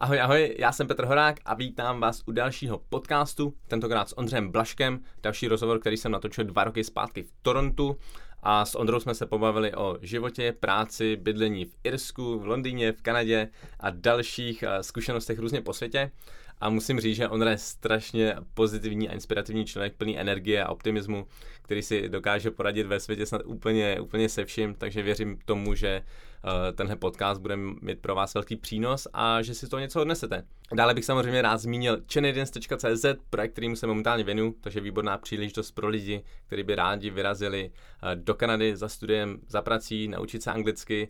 Ahoj, ahoj, já jsem Petr Horák a vítám vás u dalšího podcastu, tentokrát s Ondřejem Blaškem, další rozhovor, který jsem natočil dva roky zpátky v Torontu a s Ondrou jsme se pobavili o životě, práci, bydlení v Irsku, v Londýně, v Kanadě a dalších eh, zkušenostech různě po světě. A musím říct, že Ondra je strašně pozitivní a inspirativní člověk, plný energie a optimismu, který si dokáže poradit ve světě snad úplně, úplně se vším, takže věřím tomu, že uh, tenhle podcast bude mít pro vás velký přínos a že si to něco odnesete. Dále bych samozřejmě rád zmínil Canadians.cz, projekt, kterým se momentálně věnu, takže výborná příležitost pro lidi, kteří by rádi vyrazili uh, do Kanady za studiem, za prací, naučit se anglicky,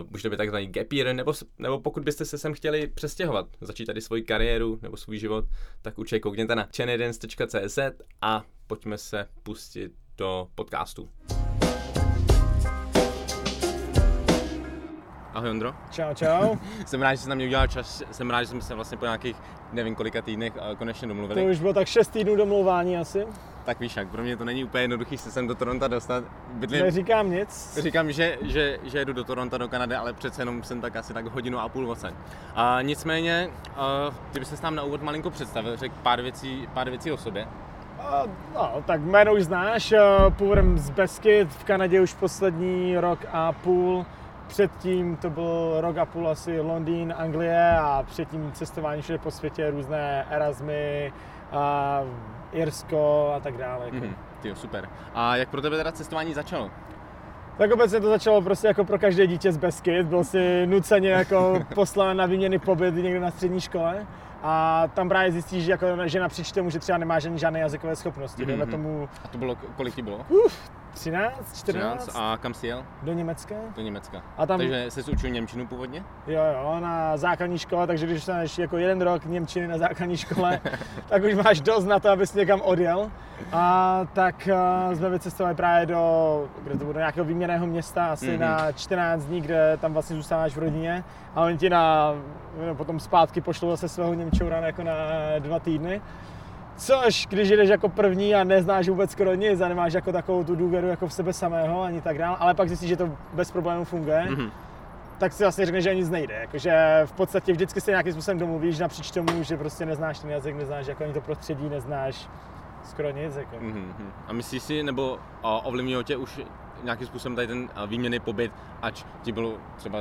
uh, může být takzvaný gap year, nebo, nebo pokud byste se sem chtěli přestěhovat, začít tady svoji kariéru nebo svůj život, tak určitě koukněte na canadians.cz a pojďme se pustit do podcastu. Ahoj Ondro. Čau, čau. jsem rád, že jsi na mě udělal čas, jsem rád, že jsme se vlastně po nějakých nevím kolika týdnech uh, konečně domluvili. To už bylo tak 6 týdnů domlouvání asi. Tak víš jak, pro mě to není úplně jednoduchý se sem do Toronto dostat. Bydlím, Neříkám nic. Říkám, že, že, že jedu do Toronto, do Kanady, ale přece jenom jsem tak asi tak hodinu a půl odsaď. A nicméně, uh, kdyby se tam na úvod malinko představil, řekl pár věcí, pár věcí o sobě. Uh, no, tak jméno už znáš, uh, původem z Beskyd, v Kanadě už poslední rok a půl. Předtím to byl rok a půl asi Londýn, Anglie a předtím cestování všude po světě, různé Erasmy, a Irsko a tak dále. Mm-hmm. Tyjo, super. A jak pro tebe teda cestování začalo? Tak obecně to začalo prostě jako pro každé dítě z Beskyd. Byl si nuceně jako poslán na výměny pobyt někde na střední škole. A tam právě zjistíš, že, jako, že napříč tomu, že třeba nemáš ani žádné jazykové schopnosti. Mm-hmm. tomu... A to bylo, kolik ti bylo? Uf, 13, 14. 13. A kam jsi jel? Do Německa. Do Německa. A tam... Takže jsi učil Němčinu původně? Jo, jo, na základní škole, takže když jsi jako jeden rok Němčiny na základní škole, tak už máš dost na to, abys někam odjel. A tak uh, jsme vycestovali právě do, kde to bude, nějakého výměného města, asi mm-hmm. na 14 dní, kde tam vlastně zůstáváš v rodině. A oni ti na, no, potom zpátky pošlou zase svého Němčoura jako na dva týdny. Což, když jdeš jako první a neznáš vůbec skoro nic a nemáš jako takovou tu důvěru jako v sebe samého ani tak dál, ale pak zjistíš, že to bez problémů funguje, mm-hmm. tak si vlastně řekneš, že nic nejde. Jakože v podstatě vždycky se nějakým způsobem domluvíš napříč tomu, že prostě neznáš ten jazyk, neznáš jako ani to prostředí, neznáš skoro nic. Jako. Mm-hmm. A myslíš si, nebo ovlivnilo tě už nějakým způsobem tady ten výměný pobyt, ač ti bylo třeba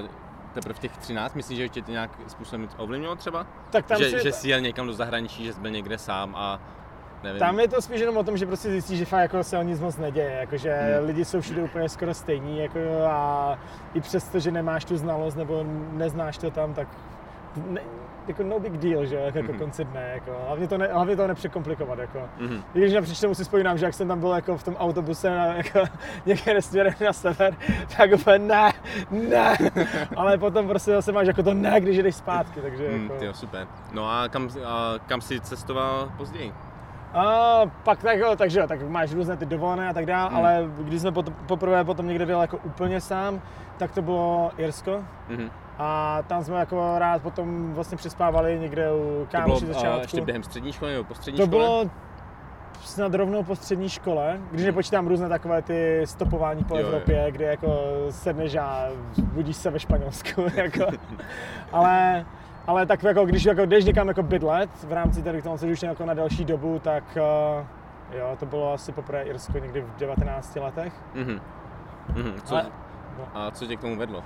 teprve v těch 13, myslíš, že tě to nějak způsobem ovlivnilo třeba? Tak tam že, si... že jsi jel někam do zahraničí, že jsi byl někde sám a nevím. Tam je to spíš jenom o tom, že prostě zjistíš, že fakt jako se o nic moc neděje, jakože hmm. lidi jsou všude úplně skoro stejní jako a i přesto, že nemáš tu znalost nebo neznáš to tam, tak ne, jako no big deal, že jako mm-hmm. konci dne, jako. Hlavně to, ne, hlavně to nepřekomplikovat, jako. Mm-hmm. I když napříč tomu si vzpomínám, že jak jsem tam byl jako v tom autobuse na, jako, někde směrem na sever, tak úplně ne, ne, ale potom prostě zase máš jako to ne, když jdeš zpátky, takže mm, jako... Tyjo, super. No a kam, a kam jsi cestoval později? A pak tak jo, takže jo, tak máš různé ty dovolené a tak dále, mm. ale když jsme pot, poprvé potom někde byl jako úplně sám, tak to bylo Irsko. Mm-hmm. A tam jsme jako rád potom vlastně přespávali někde u kámoši začátku. ještě během střední školy nebo po střední to škole? To bylo snad rovnou po střední škole, když nepočítám různé takové ty stopování po jo, Evropě, jo. kde jako sedneš a budíš se ve Španělsku, jako. ale, ale tak jako když jako jdeš někam jako bydlet v rámci tady toho, už jako na další dobu, tak uh, jo, to bylo asi poprvé Irsko někdy v 19 letech. Mm-hmm. Mm-hmm. Co, ale, no. A co tě k tomu vedlo?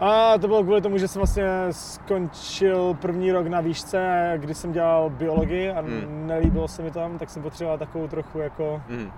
A to bylo kvůli tomu, že jsem vlastně skončil první rok na výšce, kdy jsem dělal biologii a mm. nelíbilo se mi tam, tak jsem potřeboval takovou trochu jako... Mm.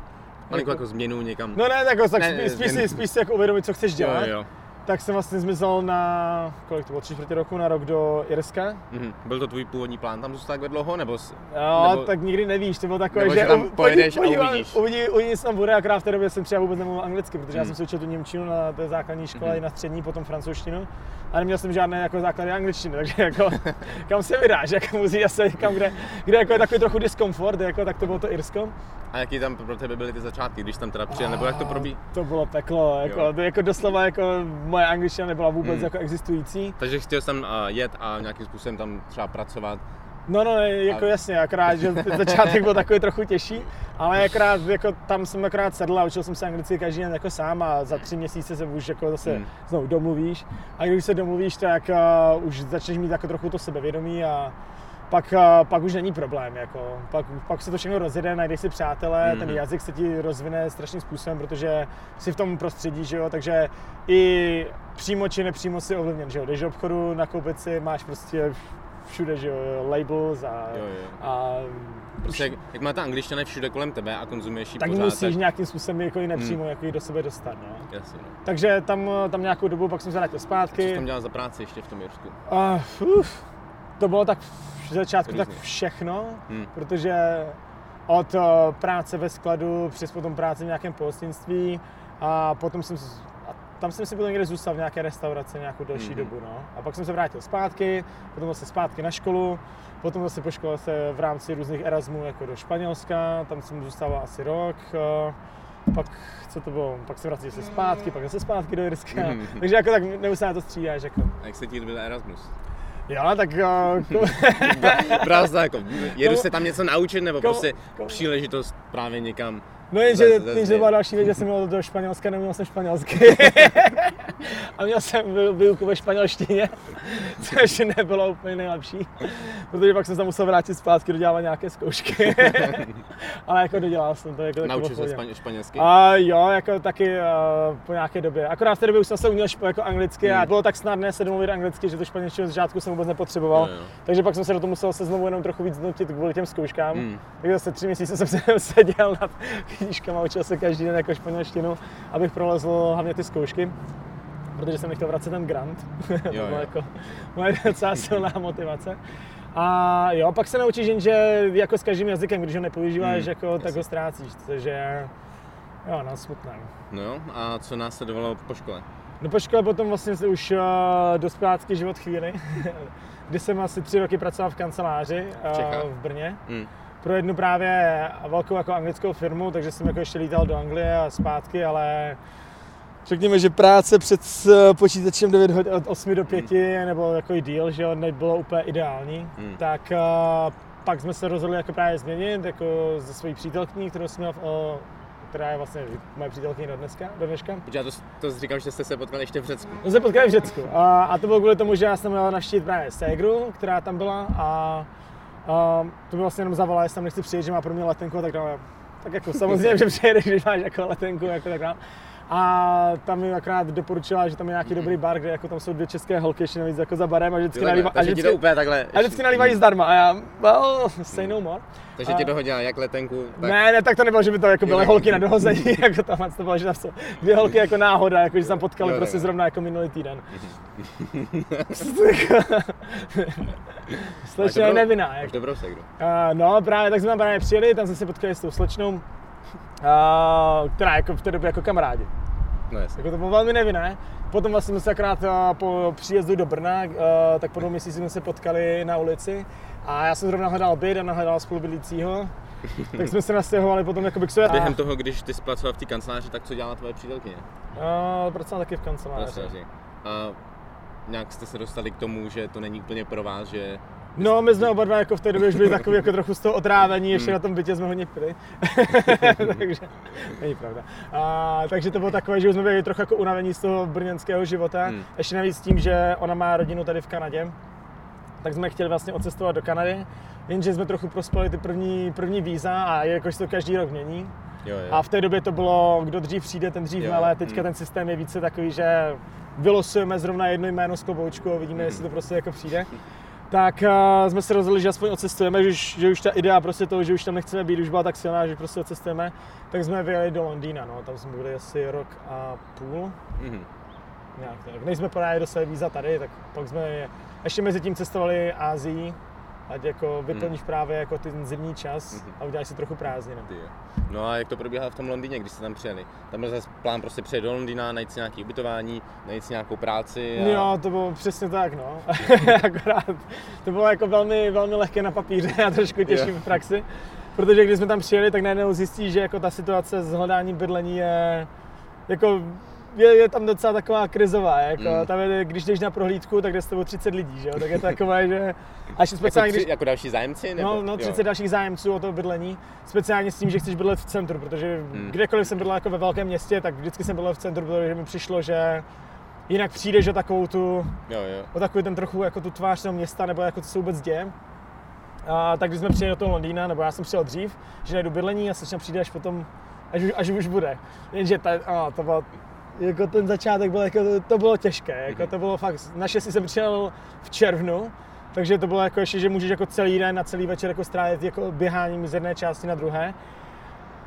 Malinko jako, jako změnu někam. No ne, tak, tak ne, spíš, spíš, si, spíš si jako uvědomit, co chceš dělat. Jo, jo tak jsem vlastně zmizel na, kolik to bylo, tři čtvrtě roku, na rok do Irska. Mm-hmm. Byl to tvůj původní plán tam zůstat takhle dlouho, nebo? Jo, nebo, tak nikdy nevíš, to bylo takové, nebo, že, že tam pojedeš a uvidíš. Uvidí, uvidí, tam bude, akorát v té době jsem třeba vůbec nemluvil anglicky, protože mm. já jsem se učil tu Němčinu na té základní škole, mm-hmm. na střední, potom francouzštinu. A neměl jsem žádné jako základy angličtiny, takže jako, kam se vydáš, jako musíš asi někam, kde, kde jako je takový trochu diskomfort, jako, tak to bylo to Irsko. A jaký tam pro tebe byly ty začátky, když tam teda přijel, nebo jak to probí? To bylo peklo, jako, to jako doslova jako moje angličtina nebyla vůbec hmm. jako existující. Takže chtěl jsem uh, jet a nějakým způsobem tam třeba pracovat No, no, jako A- jasně, akorát, že začátek byl takový trochu těžší, ale akorát, jako tam jsem akorát sedl a učil jsem se anglicky každý den jako sám a za tři měsíce se už jako zase Hmm. znovu domluvíš a když se domluvíš, tak uh, už začneš mít jako trochu to sebevědomí a pak, uh, pak už není problém, jako. pak, pak se to všechno rozjede, najdeš si přátelé, ten Mhm. jazyk se ti rozvine strašným způsobem, protože jsi v tom prostředí, že jo, takže i přímo či nepřímo si ovlivněn, že jo, jdeš do obchodu nakoupit si, máš prostě všude, že jo, labels a, Jo, jo. a Prostě jak, jak má ta angličtina všude kolem tebe a konzumuješ ji tak pořád, musíš tak... nějakým způsobem jako i nepřímo Hmm. jako ji do sebe dostat, no. Jasně, no. Takže tam, tam nějakou dobu, pak jsem se vrátil Co jsi zpátky. tam dělal za práci ještě v tom Jirsku? A, uf, to bylo tak v začátku tak Různě. všechno, Hmm. protože od eh, práce ve skladu přes potom práci v nějakém pohostinství a potom jsem tam jsem si potom někde zůstal v nějaké restauraci nějakou delší Mhm. dobu. No. A pak jsem se vrátil zpátky, potom zase zpátky na školu, potom zase po škole se v rámci různých Erasmů jako do Španělska, tam jsem zůstával asi rok. eh, pak, co to bylo, pak se vracel zase zpátky, pak zase zpátky do Jirska. Mhm. Takže jako tak neustále to střídáš. Jako. A jak se ti líbil Erasmus? Jo, tak uh, to jako, jedu se tam něco naučit, nebo Komu- prostě komu- příležitost právě někam No jenže, jenže byla další věc, že jsem měl do Španělska, neměl jsem španělsky. a měl jsem vý- výuku ve španělštině, což nebylo úplně nejlepší, protože pak jsem se tam musel vrátit zpátky, dodělávat nějaké zkoušky. Ale jako dodělal jsem to. Jako, tak naučil se španě- španělsky? A jo, jako taky uh, po nějaké době. Akorát v té době už jsem se uměl špa, jako anglicky a Hmm. bylo tak snadné se domluvit anglicky, že to španělštinu z začátku jsem vůbec nepotřeboval. Jo, jo. Takže pak jsem se do toho musel se znovu jenom trochu víc znutit kvůli těm zkouškám. Hmm. Takže zase tři měsíce jsem se seděl nad knížkama, učil se každý den jako španělštinu, abych prolezl hlavně ty zkoušky, protože jsem nechtěl vracet ten grant. to Jo, byla jo. jako moje docela silná motivace. A jo, pak se naučíš, že jako s každým jazykem, když ho nepoužíváš, Hmm, jako, tak jasně. ho ztrácíš, takže jo, no, smutné. No jo, a co následovalo po škole? No po škole potom vlastně už uh, dospělácký život chvíli, kdy jsem asi tři roky pracoval v kanceláři V Čechách? uh, v Brně. Hmm. pro jednu právě velkou jako anglickou firmu, takže jsem jako ještě lítal do Anglie a zpátky, ale řekněme, že práce před počítačem 9 hodin od 8 do 5 nebo jako i díl, že jo, nebylo úplně ideální, Hmm. tak uh, pak jsme se rozhodli jako právě změnit, jako ze svojí přítelkyní, kterou jsem měl, v, o, která je vlastně moje přítelkyně do dneska, do dneška. Já to, to říkám, že jste se potkali ještě v Řecku. No se potkali v Řecku. A, a to bylo kvůli tomu, že já jsem měl navštívit právě Ségru, která tam byla a, a to bylo vlastně jenom zavolala, jestli tam nechci přijet, že má pro mě letenku a tak dále. Tak jako samozřejmě, že přijedeš, když máš jako letenku, jako tak dále. A tam mi akorát doporučila, že tam je nějaký dobrý bar, kde jako tam jsou dvě české holky ještě navíc jako za barem a vždycky Jo, nalívají. A vždycky, to úplně takhle... a vždycky nalívají zdarma a já, well, say no more. Takže a- ti dohodila jak letenku, tak... Ne, ne, tak to nebylo, že by to jako byly holky na dohození, jako tam to bylo, že tam jsou dvě holky jako náhoda, jako že se tam potkali Jo, prostě takhle. zrovna jako minulý týden. Slečna je nevinná. Jako. dobrou segru. Uh, no, právě tak jsme tam právě přijeli, tam jsme se potkali s tou slečnou, uh, která jako v té době jako kamarádi. No jasně. Jako to bylo velmi nevinné. Potom vlastně jsme se akorát uh, po příjezdu do Brna, uh, tak po dvou měsících jsme se potkali na ulici a já jsem zrovna hledal byt a nahledal spolubydlícího. tak jsme se nastěhovali potom jako k sobě. Během toho, když ty jsi pracoval v té kanceláři, tak co dělala tvoje přítelkyně? Uh, pracoval taky v kanceláři. Kanceláři. A nějak jste se dostali k tomu, že to není úplně pro vás, že... No, my jsme oba dva jako v té době už byli takový jako trochu z toho otrávení, ještě Hmm. na tom bytě jsme hodně pili. takže, není pravda. A, takže to bylo takové, že už jsme byli trochu jako unavení z toho brněnského života. Hmm. Ještě navíc s tím, že ona má rodinu tady v Kanadě, tak jsme chtěli vlastně odcestovat do Kanady. Jenže jsme trochu prospali ty první, první víza a jakož se to každý rok mění. Jo, jo. A v té době to bylo, kdo dřív přijde, ten dřív Jo, mele. Teďka mm. ten systém je více takový, že vylosujeme zrovna jedno jméno z kloboučku a vidíme, Mm. jestli to prostě jako přijde. Tak uh, jsme se rozhodli, že aspoň odcestujeme, že už, že už ta idea prostě toho, že už tam nechceme být, už byla tak silná, že prostě odcestujeme. Tak jsme vyjeli do Londýna, no. tam jsme byli asi rok a půl. Mhm. Nějak tak. Než jsme podali dostali víza tady, tak pak jsme ještě mezi tím cestovali Ázií, ať jako vyplníš právě jako ten zimní čas Mhm. a uděláš si trochu jo. No a jak to probíhalo v tom Londýně, když jste tam přijeli? Tam byl zase plán prostě přijet do Londýna, najít si nějaké ubytování, najít si nějakou práci. A... Jo, to bylo přesně tak, no. Akorát to bylo jako velmi, velmi lehké na papíře a trošku těžší v praxi. Protože když jsme tam přijeli, tak najednou zjistí, že jako ta situace s hledáním bydlení je jako je, je tam docela taková krizová, jako Mm. tam je, když jdeš na prohlídku, tak jde s tebou 30 lidí, že jo, tak je to takové, že až Jako, speciálně, tři, když, jako další zájemci? Nebo? No, no 30 dalších zájemců o to bydlení, speciálně s tím, že chceš bydlet v centru, protože Hmm. kdekoliv jsem bydlel jako ve velkém městě, tak vždycky jsem bydlel v centru, protože mi přišlo, že jinak přijdeš o takovou tu, Jo, jo. o takový ten trochu jako tu tvář toho města, nebo jako co se vůbec děje. A, tak když jsme přijeli do toho Londýna, nebo já jsem přijel dřív, že najdu bydlení a sečně přijde až potom, až, už- až už bude. Jenže ta, a, to bylo, jako ten začátek byl, jako, to, to bylo těžké, jako to bylo fakt, naštěstí jsem přijel v červnu, takže to bylo jako ještě, že můžeš jako celý den a celý večer jako strávit jako běháním z jedné části na druhé.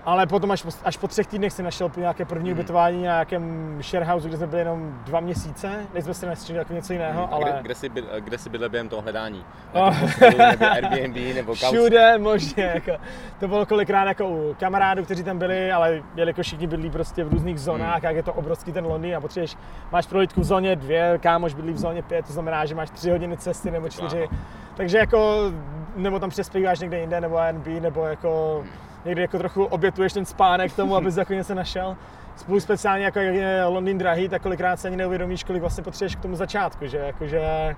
Ale potom až po, až po třech týdnech jsem našel nějaké první ubytování na nějakém sharehouse, kde jsme byli jenom dva měsíce, než jsme se nestřídali jako něco jiného, A ale Kde, kde, jsi byl, kde jsi bydlel během toho hledání? Oh. Hostelu, nebo Airbnb, nebo couch? všude možně, jako, to bylo kolikrát jako u kamarádů, kteří tam byli, ale jelikož všichni bydlí prostě v různých zónách, Hmm. jak je to obrovský ten Londýn a potřebuješ, máš prohlídku v zóně dvě, kámoš bydlí v zóně pět, to znamená, že máš tři hodiny cesty nebo čtyři, Wow. takže jako, nebo tam přespíváš někde jinde, nebo Airbnb, nebo jako Hmm. Někdy jako trochu obětuješ ten spánek k tomu, abys jako něco našel. Spolu speciálně jako jak je Londýn drahý, tak kolikrát se ani neuvědomíš, kolik vlastně potřebuješ k tomu začátku, že jakože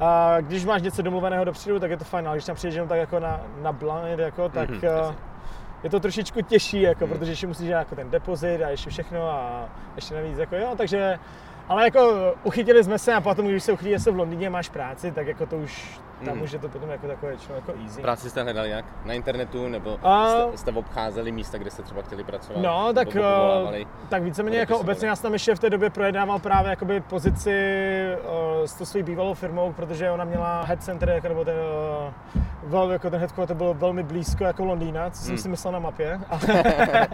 a když máš něco domluveného dopředu, tak je to fajn, ale když tam přijdeš jenom tak jako na, na blind, jako, tak Mhm, mm-hmm, je to trošičku těžší, jako, Mhm. protože ještě musíš dělat jako ten depozit a ještě všechno a ještě navíc, jako jo, takže ale jako uchytili jsme se a potom, když se uchytíte se v Londýně máš práci, tak jako to už, tam Mhm. už je to potom jako takové většinou jako easy. Práci jste hledali jak? Na internetu, nebo A- jste, jste obcházeli místa, kde jste třeba chtěli pracovat? No, tak, eh, tak víceméně jako obecně já jsem tam ještě v té době projednával právě jakoby pozici uh, s tou svojí bývalou firmou, protože ona měla head center, jako, nebo ten, uh, vel, jako ten headquarter byl velmi blízko jako Londýna, co jsem Hmm. si myslel na mapě, ale,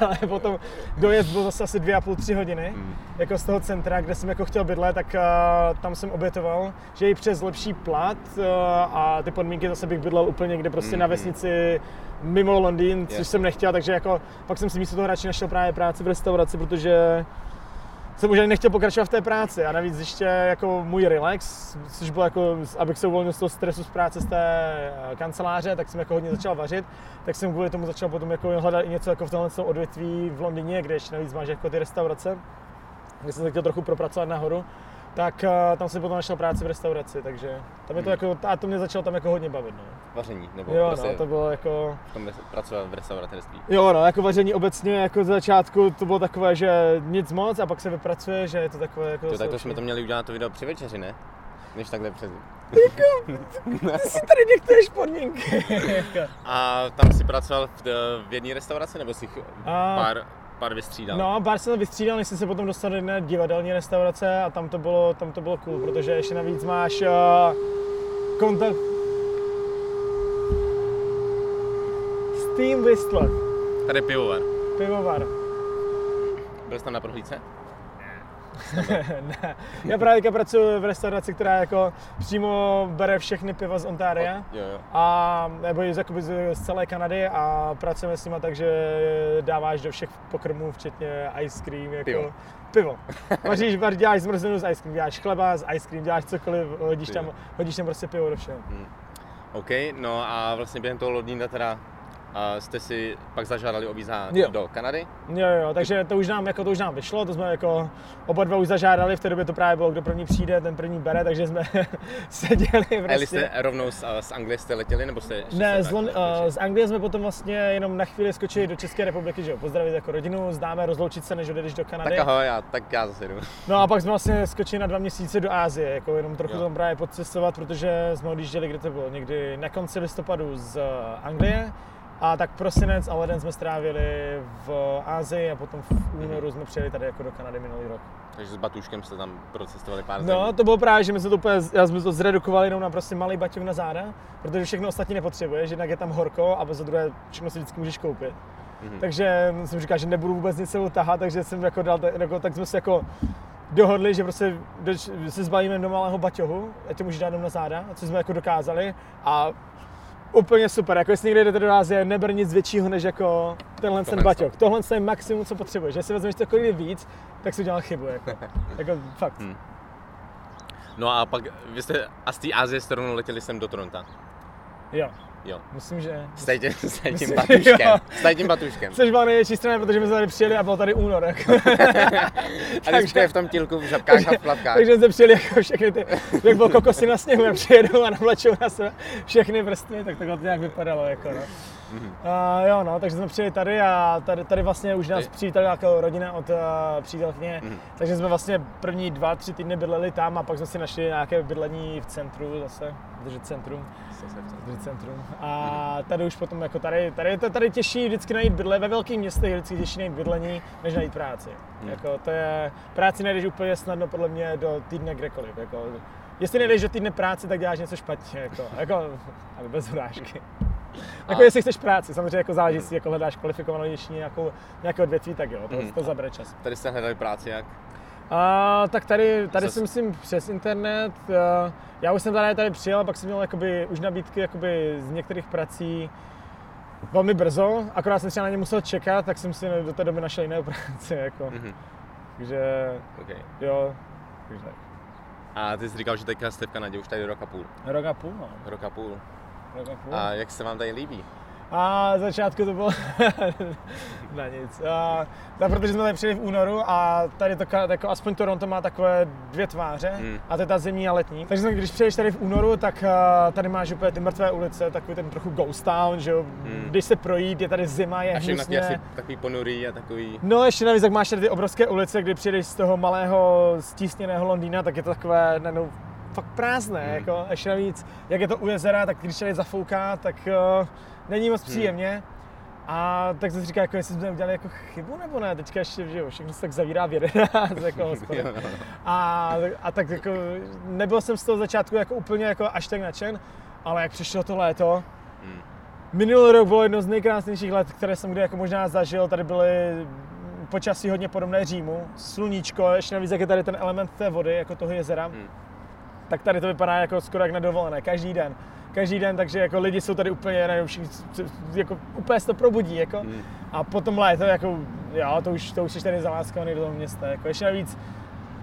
ale potom dojezd byl zase asi dvě a půl, tři hodiny, Hmm. jako z toho centra, kde jsem jako chtěl bydlet, tak uh, tam jsem obětoval, že i přes lepší plat uh, a ty podmínky zase bych bydlel úplně někde prostě na Mhm. vesnici mimo Londýn, což Jasně. jsem nechtěl, takže jako pak jsem si místo toho radši našel právě práci v restauraci, protože jsem už ani nechtěl pokračovat v té práci a navíc ještě jako můj relax, což bylo jako, abych se uvolnil z toho stresu z práce z té eh, kanceláře, tak jsem jako hodně začal vařit, tak jsem kvůli tomu začal potom jako hledat i něco jako v tomhle tom odvětví v Londýně, kde ještě navíc máš jako ty restaurace, kde jsem se chtěl trochu propracovat nahoru, tak eh, tam jsem potom našel práci v restauraci, takže tam je to Hmm. jako, a to mě začalo tam jako hodně bavit, no. Vaření, nebo Jo, prostě no, to bylo jako, v tom pracovat v restauratérství. Jo, no, jako vaření obecně, jako z začátku to bylo takové, že nic moc a pak se vypracuje, že je to takové jako... To, takhle jsme to měli udělat to video při večeři, ne? Než takhle přes... Ty si tady diktuješ podmínky. A tam si pracoval v, v jedné restauraci, nebo si A- pár, pár vystřídal? no, pár jsem vystřídal, než jsem se potom dostal do jedné divadelní restaurace a tam to bylo, tam to bylo cool, protože ještě navíc máš uh, kontakt... Steam Whistler, Tady je pivovar. pivovar. Byl jsi tam na prohlídce? ne, já právě teďka pracuji v restauraci, která jako přímo bere všechny piva z. Jo, jo. a nebo jakoby z, z celé Kanady a pracujeme s nimi tak, že dáváš do všech pokrmů, včetně ice cream, jako Pivo. pivo. Vaříš, var, děláš zmrzlinu z ice cream, děláš chleba z ice cream, děláš cokoliv, hodíš tam, Pivo. hodíš tam prostě pivo do všeho. OK, no a vlastně během toho Londýna teda jste si pak zažádali o víza Jo. do Kanady? Jo, jo, takže to už nám, jako to už nám vyšlo, to jsme jako oba dva už zažádali, v té době to právě bylo, kdo první přijde, ten první bere, takže jsme seděli A prostě. jste rovnou z, z Anglie jste letěli, nebo jste Ne, z, Lon- uh, z Anglie jsme potom vlastně jenom na chvíli skočili do České republiky, že jo, pozdravit jako rodinu, známe, rozloučit se, než odejdeš do Kanady. Tak ahoj, já, tak já zase jdu. No a pak jsme vlastně skočili na dva měsíce do Ázie, jako jenom trochu Jo. tam právě podcestovat, protože jsme odjížděli, kde to bylo, někdy na konci listopadu z eh, Anglie. A tak prosinec a leden jsme strávili v Ázii a potom v únoru jsme přijeli tady jako do Kanady minulý rok. Takže s Batuškem jste tam procestovali pár No, zemí. to bylo právě, že my jsme to úplně, já jsme to zredukovali jenom na prostě malý baťoch na záda, protože všechno ostatní nepotřebuješ, jednak je tam horko a za druhé všechno si vždycky můžeš koupit. Mhm. Takže jsem říkal, že nebudu vůbec nic sebou tahat, takže jsem jako dal, jako, tak jsme se jako dohodli, že prostě se zbavíme do malého baťohu, ať to můžeš dát jenom na záda, co jsme jako dokázali a úplně super, jako jestli někde jdete do Ázie, neber nic většího než jako tenhle ten baťoh. Tohle je maximum, co potřebuješ. Jestli vezmeš cokoliv víc, tak si udělal chybu, jako, jako fakt. Hmm. No a pak vy jste, a z té Azie jste rovnou letěli sem do Toronto. Jo. Jo. Myslím, že... S tady tím, s tady tím batuškem. S tady tím batuškem. Což byla největší strana, protože my jsme tady přijeli a byl tady únor. Jako. A ty jste v tom tílku v žabkách a v plavkách. Takže jsme přijeli jako všechny ty, jak byl kokosy na sněhu, jak přijedou a navlačou na sebe všechny vrstvy, tak takhle to nějak vypadalo. Jako, no. Mhm. A jo, no, takže jsme přijeli tady a tady, tady vlastně už nás přivítala nějaká rodina od uh, přítelkyně, Mhm. takže jsme vlastně první dva, tři týdny bydleli tam a pak jsme si našli nějaké bydlení v centru zase, držet centrum, držet centrum. A tady už potom jako tady, tady je to tady těžší vždycky najít bydle, ve velkých městech je vždycky těžší najít bydlení, než najít práci. Mhm. Jako to je, práci najdeš úplně snadno podle mě do týdne kdekoliv. Jako, jestli nejdeš do týdne práci, tak děláš něco špatně, jako, jako ale bez urážky. Jako A- jestli chceš práci, samozřejmě jako záleží, jestli jako hledáš kvalifikovanou ještě nějakou, nějaké odvětví, tak jo, to, Mhm. to zabere čas. Tady jste hledali práci jak? A, tak tady, tady Zas- si myslím přes internet, a, já už jsem tady, tady přijel, pak jsem měl jakoby, už nabídky jakoby, z některých prací velmi brzo, akorát jsem třeba na ně musel čekat, tak jsem si do té doby našel jinou práci, jako, Mhm. takže Okay. jo, takže A ty jsi říkal, že teďka jste v Kanadě už tady rok a půl. rok a půl, no, Rok a půl. A. A jak se vám tady líbí? A začátku to bylo na nic. A, tak protože jsme tady přijeli v únoru a tady to, jako aspoň Toronto má takové dvě tváře Hmm. a to je ta zimní a letní. Takže když přijdeš tady v únoru, tak a, tady máš úplně ty mrtvé ulice, takový ten trochu ghost town, že jo. Hmm. Když se projít, je tady zima, je A hnusně. asi takový ponurý a takový... No ještě navíc, jak máš tady ty obrovské ulice, kdy přijdeš z toho malého stísněného Londýna, tak je to takové najednou fakt prázdné, Hmm. jako ještě navíc, jak je to u jezera, tak když tady zafouká, tak uh, není moc příjemně. A tak jsem si říkal, jako jestli jsme udělali jako chybu nebo ne, teďka ještě, že jo, všechno se tak zavírá v 11, jako. A, a tak jako nebyl jsem z toho začátku jako úplně jako až tak nadšen, ale jak přišlo to léto, Hmm. Minulý rok bylo jedno z nejkrásnějších let, které jsem kdy jako možná zažil. Tady byly počasí hodně podobné Římu, sluníčko, ještě navíc jak je tady ten element té vody, jako toho jezera, Hmm. Tak tady to vypadá jako skoro jak na dovolené, každý den. Každý den, takže jako lidi jsou tady úplně, nevím, všichni, jako úplně se to probudí, jako. Hmm. A potom léto, jako, jo, to už, to už jsi tady zaláskovaný do toho města, jako ještě navíc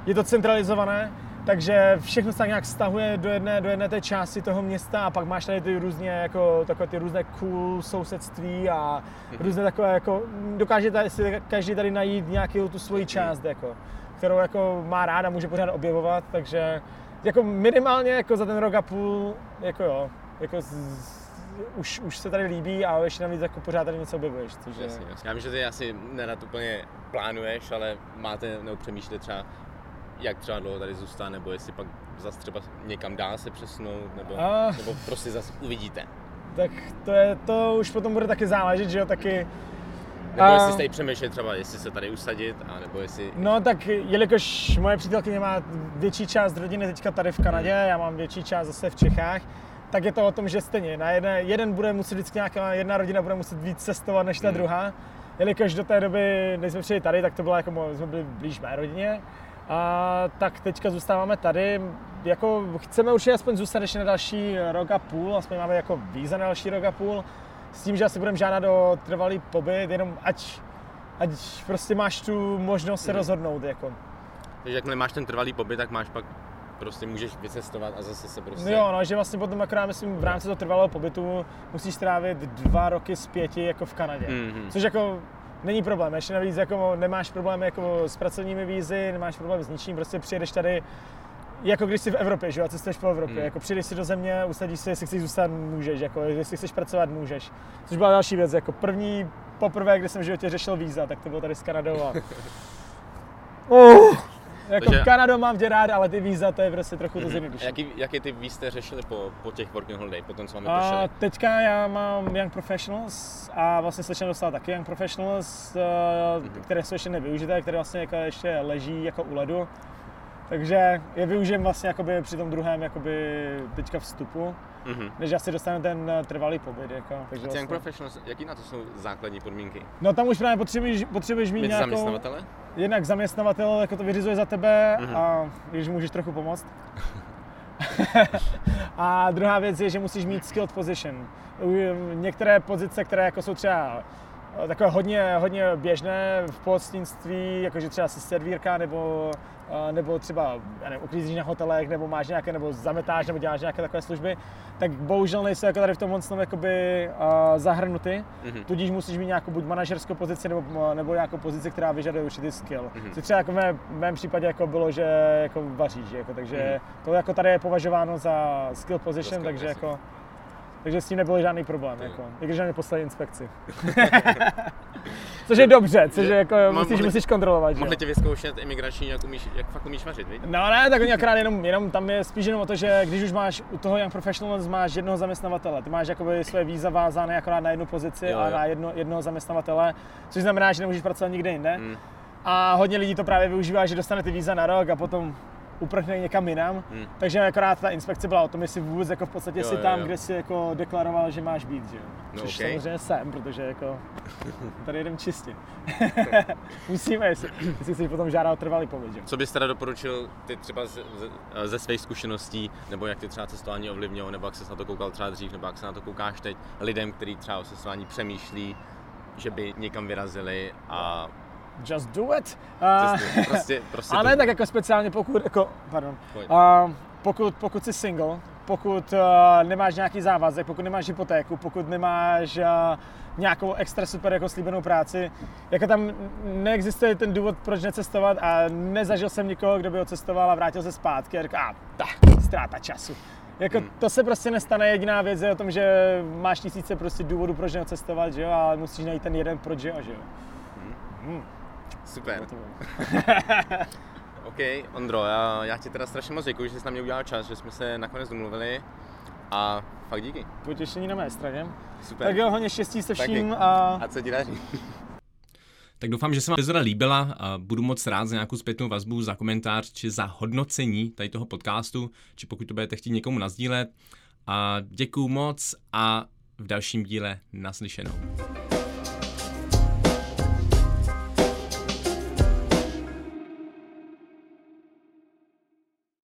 je to centralizované, takže všechno se tak nějak stahuje do jedné, do jedné té části toho města a pak máš tady ty různě, jako, takové ty různé cool sousedství a různé takové, jako, dokáže tady, si každý tady najít nějakou tu svoji část, jako, kterou jako má ráda, může pořád objevovat, takže jako minimálně jako za ten rok a půl, jako jo, jako z, už, už se tady líbí a ještě navíc jako pořád tady něco objevuješ, což je... Jasně, jasně. Já vím, že ty asi nerad úplně plánuješ, ale máte nebo přemýšlíte třeba, jak třeba dlouho tady zůstane, nebo jestli pak zase třeba někam dál se přesunout, nebo, A- nebo prostě zase uvidíte. Tak to, je, to už potom bude taky záležet, že jo, taky... Nebo A- jestli jste přemýšleli třeba, jestli se tady usadit, a nebo jestli... No tak jelikož moje přítelkyně má větší část rodiny teďka tady v Kanadě, já mám větší část zase v Čechách, tak je to o tom, že stejně na jedné, jeden bude muset vždycky nějaká, jedna rodina bude muset víc cestovat než ta Hmm. druhá. Jelikož do té doby, než jsme přijeli tady, tak to bylo jako, jsme byli blíž mé rodině. A tak teďka zůstáváme tady, jako chceme určitě aspoň zůstat ještě na další rok a půl, aspoň máme jako víza na další rok a půl, s tím, že asi budeme žádat o trvalý pobyt, jenom ať, ať prostě máš tu možnost se Mhm. rozhodnout, jako. Takže jakmile máš ten trvalý pobyt, tak máš pak prostě můžeš vycestovat a zase se prostě... Jo, no, že vlastně potom akorát myslím v rámci toho trvalého pobytu musíš strávit dva roky z pěti jako v Kanadě. Mhm. Což jako není problém, ještě navíc jako nemáš problém jako s pracovními vízy, nemáš problém s ničím, prostě přijedeš tady jako když jsi v Evropě, že jo, a cestuješ po Evropě, Hmm. jako přijdeš si do země, usadíš si, jestli chceš zůstat, můžeš, jako jestli chceš pracovat, můžeš. Což byla další věc, jako první, poprvé, kdy jsem v životě řešil víza, tak to bylo tady s Kanadou a... Oh, jako Takže- Kanadu mám tě rád, ale ty víza, to je prostě trochu to Mhm. zjednodušení. Jaký, jaké ty víc jste řešili po, po těch working holiday, po tom, co máme A teďka já mám Young Professionals a vlastně slečna dostala taky Young Professionals, Mhm. které jsou ještě nevyužité, které vlastně jako ještě leží jako u ledu. Takže je využijem vlastně jakoby při tom druhém jakoby teďka vstupu, Mhm. než asi dostanu ten eh, trvalý pobyt. Jako, takže Young vlastně, Professionals, jaký na to jsou základní podmínky? no tam už právě potřebuješ, potřebuješ mít nějakou, zaměstnavatele? jednak zaměstnavatel jako to vyřizuje za tebe Mhm. a když můžeš trochu pomoct. a druhá věc je, že musíš mít skilled position. Některé pozice, které jako jsou třeba takové hodně, hodně běžné v pohostinství, jakože třeba si servírka nebo nebo třeba, já nevím, uklízíš na hotelech, nebo máš nějaké, nebo zametáš, nebo děláš nějaké takové služby, tak bohužel nejsou jako tady v tom moc jakoby uh, zahrnuty, mm-hmm. tudíž musíš mít nějakou buď manažerskou pozici, nebo, nebo nějakou pozici, která vyžaduje určitý skill. Mm-hmm. Což třeba jako v, mé, v mém případě jako bylo, že jako vaříš, jako, takže mm-hmm. to jako tady je považováno za skill position, skill takže jako takže s tím nebyl žádný problém, mm. jako, i když mě poslali inspekci. což je dobře, což je jako, musíš, mohli, musíš kontrolovat. Mohli tě vyzkoušet imigrační, jak, umíš, jak fakt umíš vařit, viď? No ne, tak oni akorát jenom, jenom tam je spíš jenom o to, že když už máš u toho Young Professionals máš jednoho zaměstnavatele, ty máš jakoby své víza vázané akorát na jednu pozici jo, a jo. na jedno, jednoho zaměstnavatele, což znamená, že nemůžeš pracovat nikde jinde. Mm. A hodně lidí to právě využívá, že dostane ty víza na rok a potom uprchne někam jinam. Hmm. Takže akorát ta inspekce byla o tom, jestli vůbec jako v podstatě jo, si tam, jo. kde si jako deklaroval, že máš být, že jo. No, Což okay. samozřejmě jsem, protože jako tady jdem čistě. Musíme, jestli, jestli si potom žádá o trvalý pobyt, Co bys teda doporučil ty třeba ze, ze svých zkušeností, nebo jak ty třeba cestování ovlivňují, nebo jak se na to koukal třeba dřív, nebo jak se na to koukáš teď lidem, kteří třeba o cestování přemýšlí, že by někam vyrazili a just do it. Uh, prostě, prostě ale tak jako speciálně pokud, jako, pardon, uh, pokud, pokud jsi single, pokud uh, nemáš nějaký závazek, pokud nemáš hypotéku, pokud nemáš uh, nějakou extra super jako slíbenou práci, jako tam neexistuje ten důvod, proč necestovat a nezažil jsem nikoho, kdo by odcestoval a vrátil se zpátky a řekl, a tak, ztráta času. Jako hmm. to se prostě nestane, jediná věc je o tom, že máš tisíce prostě důvodů, proč necestovat, že jo, ale musíš najít ten jeden, proč jo, že jo. Hmm. Hmm. Super. OK, Ondro, já, já ti teda strašně moc děkuji, že jsi na mě udělal čas, že jsme se nakonec domluvili a fakt díky. Potěšení na mé straně. Super. Tak jo, hodně štěstí se vším a... A co ti daří. Tak doufám, že se vám epizoda líbila a budu moc rád za nějakou zpětnou vazbu, za komentář či za hodnocení tady toho podcastu, či pokud to budete chtít někomu nazdílet. A děkuju moc a v dalším díle naslyšenou.